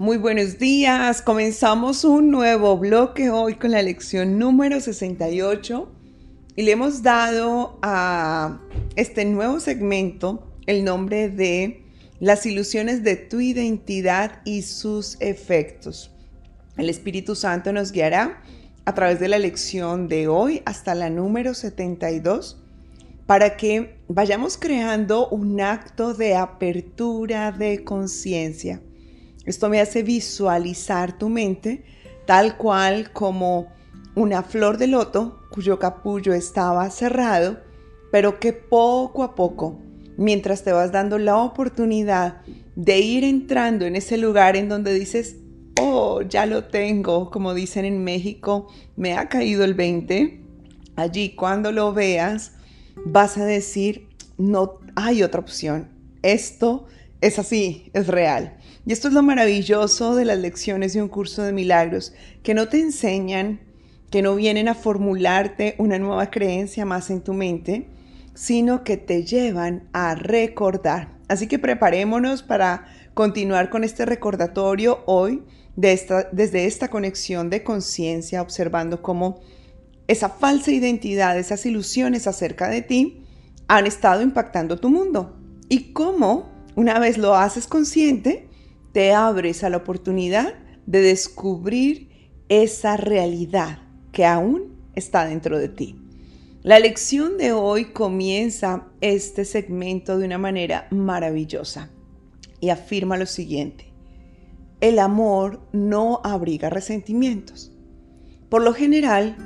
Muy buenos días. Comenzamos un nuevo bloque hoy con la lección número 68 y le hemos dado a este nuevo segmento el nombre de las ilusiones de tu identidad y sus efectos. El Espíritu Santo nos guiará a través de la lección de hoy hasta la número 72 para que vayamos creando un acto de apertura de conciencia esto me hace visualizar tu mente tal cual como una flor de loto cuyo capullo estaba cerrado, pero que poco a poco, mientras te vas dando la oportunidad de ir entrando en ese lugar en donde dices, oh, ya lo tengo, como dicen en México, me ha caído el 20, allí cuando lo veas vas a decir, no hay otra opción, esto es así, es real. Y esto es lo maravilloso de las lecciones de un curso de milagros, que no te enseñan, que no vienen a formularte una nueva creencia más en tu mente, sino que te llevan a recordar. Así que preparémonos para continuar con este recordatorio hoy desde esta conexión de conciencia, observando cómo esa falsa identidad, esas ilusiones acerca de ti han estado impactando tu mundo y cómo una vez lo haces consciente, te abres a la oportunidad de descubrir esa realidad que aún está dentro de ti. La lección de hoy comienza este segmento de una manera maravillosa y afirma lo siguiente. El amor no abriga resentimientos. Por lo general,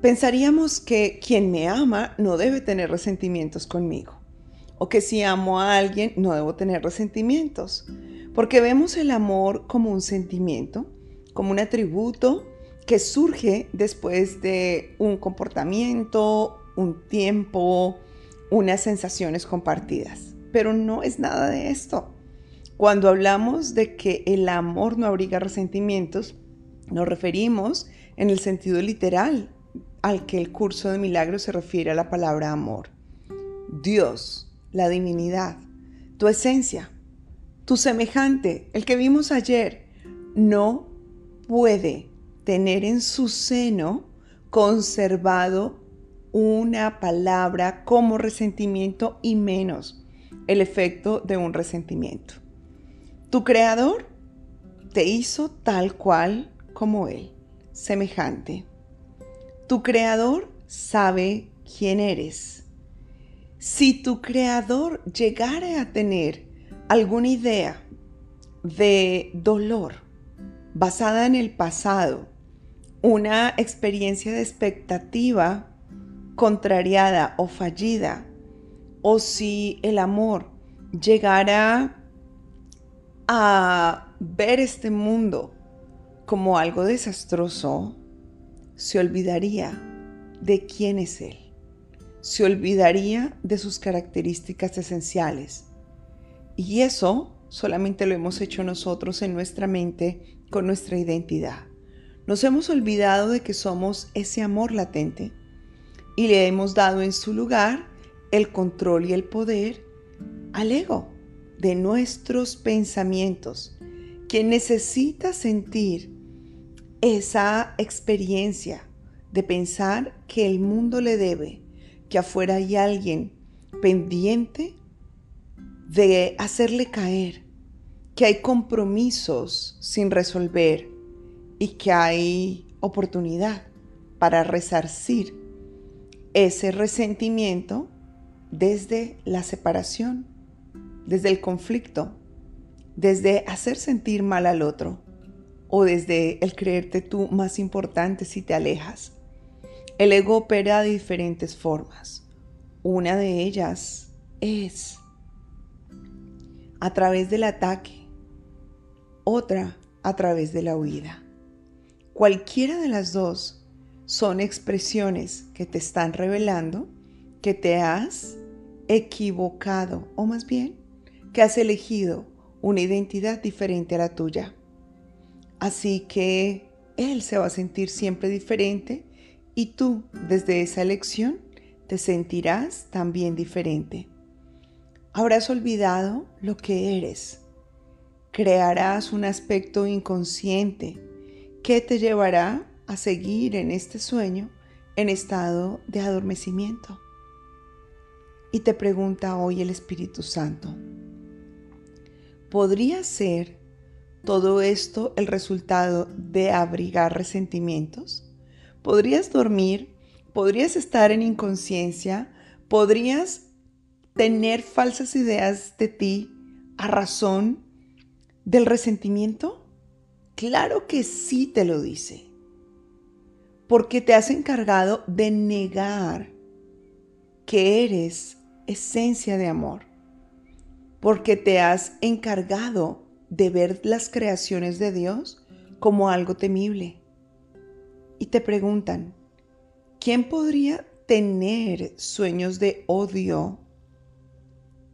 pensaríamos que quien me ama no debe tener resentimientos conmigo o que si amo a alguien no debo tener resentimientos. Porque vemos el amor como un sentimiento, como un atributo que surge después de un comportamiento, un tiempo, unas sensaciones compartidas. Pero no es nada de esto. Cuando hablamos de que el amor no abriga resentimientos, nos referimos en el sentido literal al que el curso de milagros se refiere a la palabra amor. Dios, la divinidad, tu esencia, tu semejante, el que vimos ayer, no puede tener en su seno conservado una palabra como resentimiento y menos el efecto de un resentimiento. Tu creador te hizo tal cual como él, semejante. Tu creador sabe quién eres. Si tu creador llegara a tener alguna idea de dolor basada en el pasado, una experiencia de expectativa contrariada o fallida, o si el amor llegara a ver este mundo como algo desastroso, se olvidaría de quién es Él, se olvidaría de sus características esenciales y eso solamente lo hemos hecho nosotros en nuestra mente con nuestra identidad. Nos hemos olvidado de que somos ese amor latente y le hemos dado en su lugar el control y el poder al ego de nuestros pensamientos, que necesita sentir esa experiencia de pensar que el mundo le debe, que afuera hay alguien pendiente de hacerle caer, que hay compromisos sin resolver y que hay oportunidad para resarcir ese resentimiento desde la separación, desde el conflicto, desde hacer sentir mal al otro o desde el creerte tú más importante si te alejas. El ego opera de diferentes formas. Una de ellas es a través del ataque, otra a través de la huida. Cualquiera de las dos son expresiones que te están revelando que te has equivocado o más bien que has elegido una identidad diferente a la tuya. Así que él se va a sentir siempre diferente y tú desde esa elección te sentirás también diferente habrás olvidado lo que eres crearás un aspecto inconsciente que te llevará a seguir en este sueño en estado de adormecimiento. Y te pregunta hoy el Espíritu Santo, ¿podría ser todo esto el resultado de abrigar resentimientos? ¿Podrías dormir? ¿Podrías estar en inconsciencia? ¿Podrías tener falsas ideas de ti a razón del resentimiento? Claro que sí te lo dice, porque te has encargado de negar que eres esencia de amor, porque te has encargado de ver las creaciones de Dios como algo temible. Y te preguntan, ¿quién podría tener sueños de odio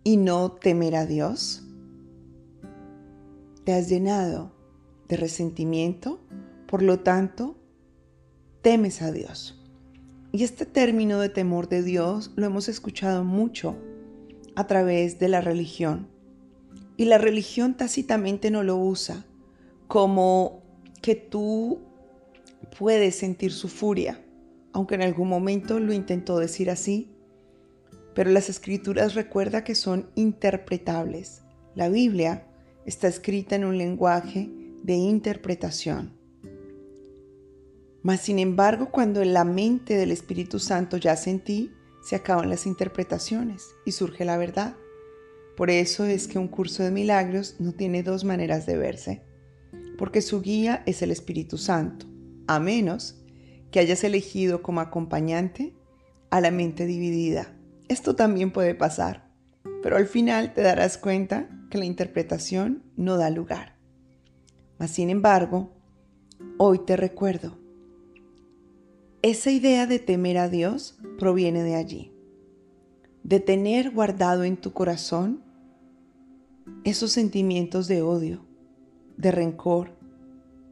y no temer a Dios? Te has llenado de resentimiento, por lo tanto, temes a Dios. Y este término de temor de Dios lo hemos escuchado mucho a través de la religión. Y la religión tácitamente no lo usa como que tú puedes sentir su furia, aunque en algún momento lo intentó decir así. Pero las escrituras recuerda que son interpretables. La Biblia está escrita en un lenguaje de interpretación. Mas sin embargo, cuando la mente del Espíritu Santo yace en se acaban las interpretaciones y surge la verdad. Por eso es que un curso de milagros no tiene dos maneras de verse, porque su guía es el Espíritu Santo, a menos que hayas elegido como acompañante a la mente dividida. Esto también puede pasar, pero al final te darás cuenta que la interpretación no da lugar. Mas, sin embargo, hoy te recuerdo, esa idea de temer a Dios proviene de allí, de tener guardado en tu corazón esos sentimientos de odio, de rencor,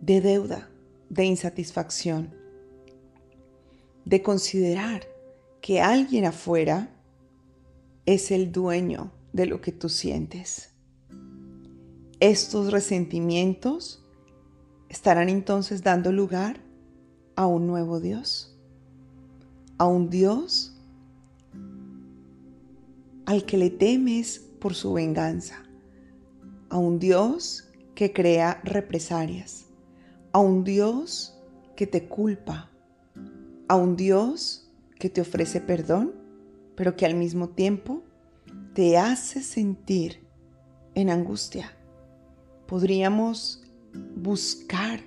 de deuda, de insatisfacción, de considerar que alguien afuera es el dueño de lo que tú sientes. Estos resentimientos estarán entonces dando lugar a un nuevo Dios, a un Dios al que le temes por su venganza, a un Dios que crea represalias, a un Dios que te culpa, a un Dios que te ofrece perdón, pero que al mismo tiempo te hace sentir en angustia podríamos buscar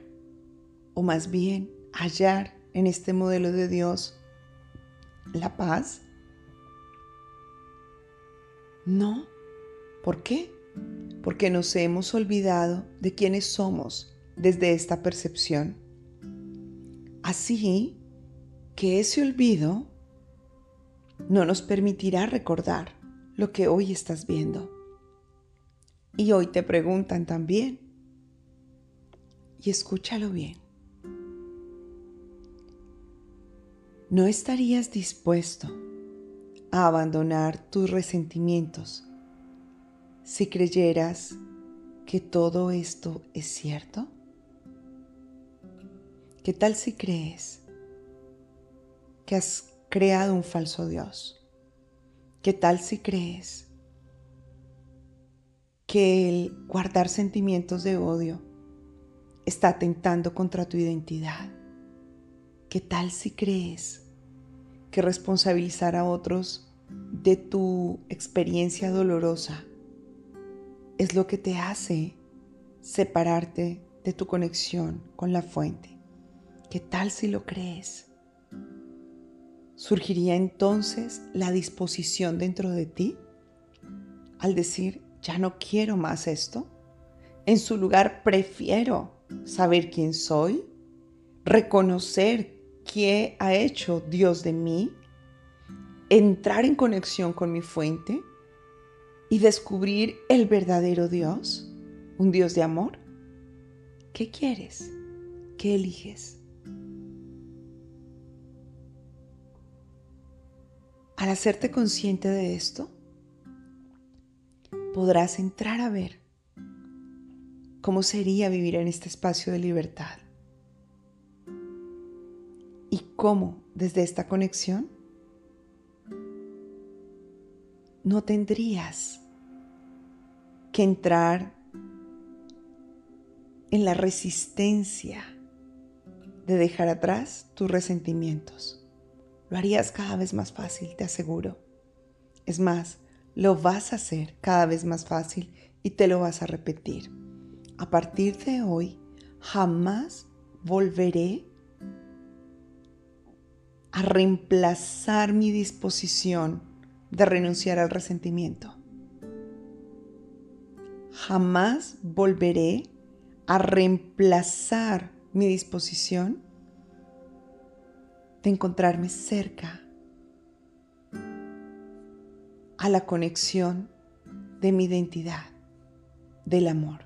o más bien hallar en este modelo de Dios la paz? No. ¿Por qué? Porque nos hemos olvidado de quiénes somos desde esta percepción. Así que ese olvido no nos permitirá recordar lo que hoy estás viendo. Y hoy te preguntan también. Y escúchalo bien. ¿No estarías dispuesto a abandonar tus resentimientos si creyeras que todo esto es cierto? ¿Qué tal si crees que has creado un falso Dios? ¿Qué tal si crees que el guardar sentimientos de odio está atentando contra tu identidad. ¿Qué tal si crees que responsabilizar a otros de tu experiencia dolorosa es lo que te hace separarte de tu conexión con la fuente? ¿Qué tal si lo crees? ¿Surgiría entonces la disposición dentro de ti al decir, ya no quiero más esto. En su lugar prefiero saber quién soy, reconocer qué ha hecho Dios de mí, entrar en conexión con mi fuente y descubrir el verdadero Dios, un Dios de amor. ¿Qué quieres? ¿Qué eliges? Al hacerte consciente de esto, podrás entrar a ver cómo sería vivir en este espacio de libertad. Y cómo desde esta conexión no tendrías que entrar en la resistencia de dejar atrás tus resentimientos. Lo harías cada vez más fácil, te aseguro. Es más, lo vas a hacer cada vez más fácil y te lo vas a repetir. A partir de hoy, jamás volveré a reemplazar mi disposición de renunciar al resentimiento. Jamás volveré a reemplazar mi disposición de encontrarme cerca a la conexión de mi identidad, del amor.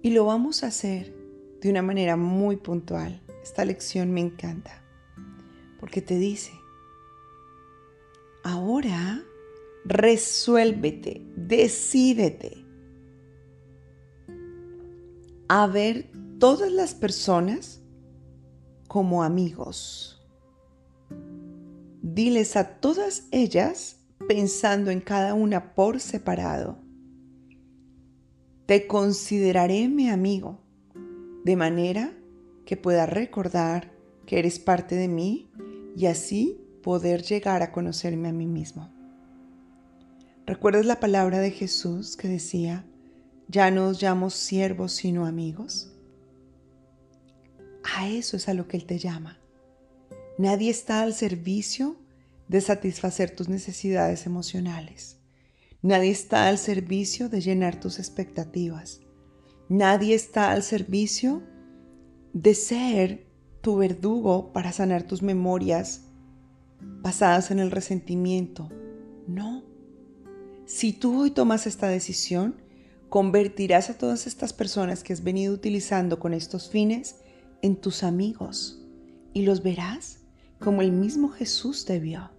Y lo vamos a hacer de una manera muy puntual. Esta lección me encanta porque te dice, ahora resuélvete, decídete a ver todas las personas como amigos. Diles a todas ellas pensando en cada una por separado. Te consideraré mi amigo, de manera que pueda recordar que eres parte de mí y así poder llegar a conocerme a mí mismo. ¿Recuerdas la palabra de Jesús que decía, ya no os llamo siervos sino amigos? A eso es a lo que Él te llama. Nadie está al servicio de satisfacer tus necesidades emocionales. Nadie está al servicio de llenar tus expectativas. Nadie está al servicio de ser tu verdugo para sanar tus memorias basadas en el resentimiento. No. Si tú hoy tomas esta decisión, convertirás a todas estas personas que has venido utilizando con estos fines en tus amigos y los verás como el mismo Jesús te vio.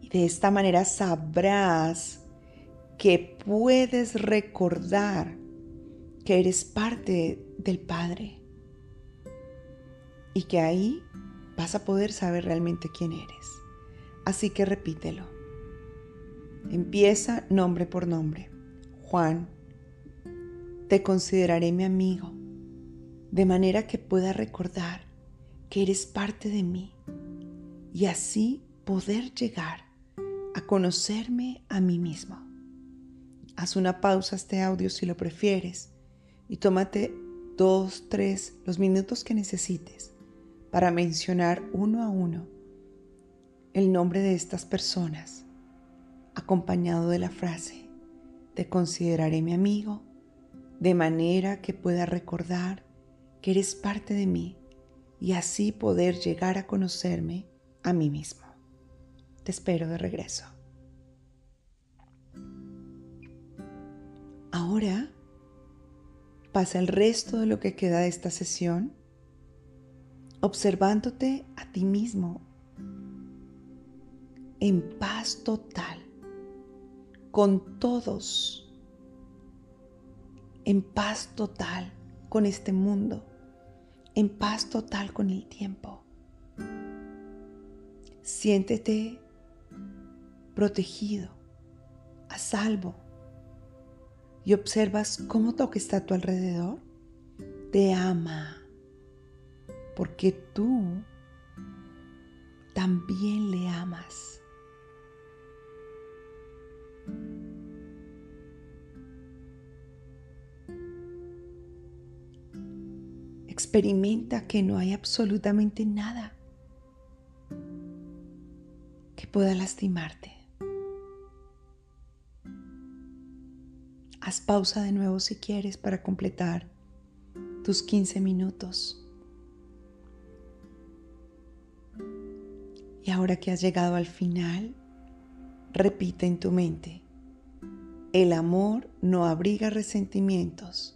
Y de esta manera sabrás que puedes recordar que eres parte del Padre y que ahí vas a poder saber realmente quién eres. Así que repítelo. Empieza nombre por nombre. Juan, te consideraré mi amigo, de manera que pueda recordar que eres parte de mí y así poder llegar a conocerme a mí mismo. Haz una pausa a este audio si lo prefieres y tómate dos, tres, los minutos que necesites para mencionar uno a uno el nombre de estas personas, acompañado de la frase, te consideraré mi amigo, de manera que pueda recordar que eres parte de mí y así poder llegar a conocerme a mí mismo. Te espero de regreso. Ahora pasa el resto de lo que queda de esta sesión observándote a ti mismo en paz total con todos, en paz total con este mundo en paz total con el tiempo. Siéntete protegido, a salvo, y observas cómo todo que está a tu alrededor te ama, porque tú también le amas. Experimenta que no hay absolutamente nada que pueda lastimarte. Haz pausa de nuevo si quieres para completar tus 15 minutos. Y ahora que has llegado al final, repite en tu mente, el amor no abriga resentimientos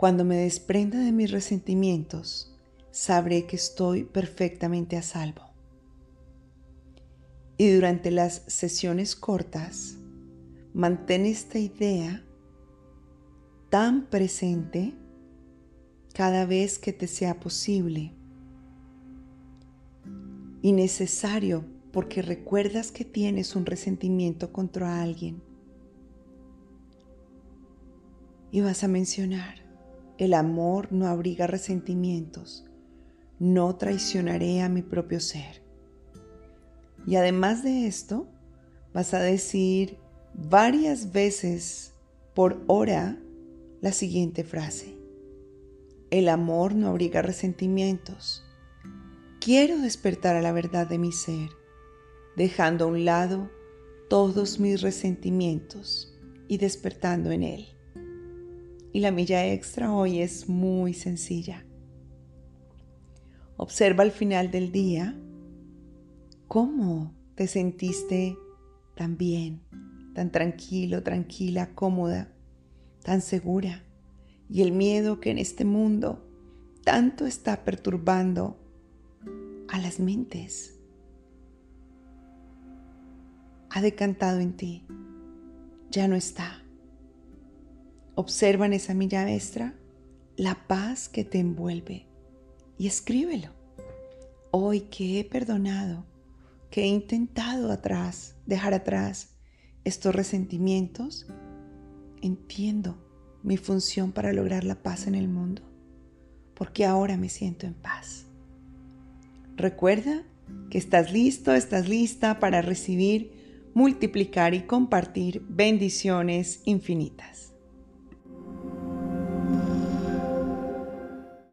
cuando me desprenda de mis resentimientos, sabré que estoy perfectamente a salvo. Y durante las sesiones cortas, mantén esta idea tan presente cada vez que te sea posible y necesario porque recuerdas que tienes un resentimiento contra alguien. Y vas a mencionar, el amor no abriga resentimientos, no traicionaré a mi propio ser. Y además de esto, vas a decir varias veces por hora la siguiente frase. El amor no abriga resentimientos. Quiero despertar a la verdad de mi ser, dejando a un lado todos mis resentimientos y despertando en él. Y la milla extra hoy es muy sencilla. Observa al final del día cómo te sentiste tan bien, tan tranquilo, tranquila, cómoda, tan segura. Y el miedo que en este mundo tanto está perturbando a las mentes ha decantado en ti, ya no está. Observa en esa milla extra la paz que te envuelve y escríbelo. Hoy que he perdonado, que he intentado atrás, dejar atrás estos resentimientos, entiendo mi función para lograr la paz en el mundo, porque ahora me siento en paz. Recuerda que estás listo, estás lista para recibir, multiplicar y compartir bendiciones infinitas.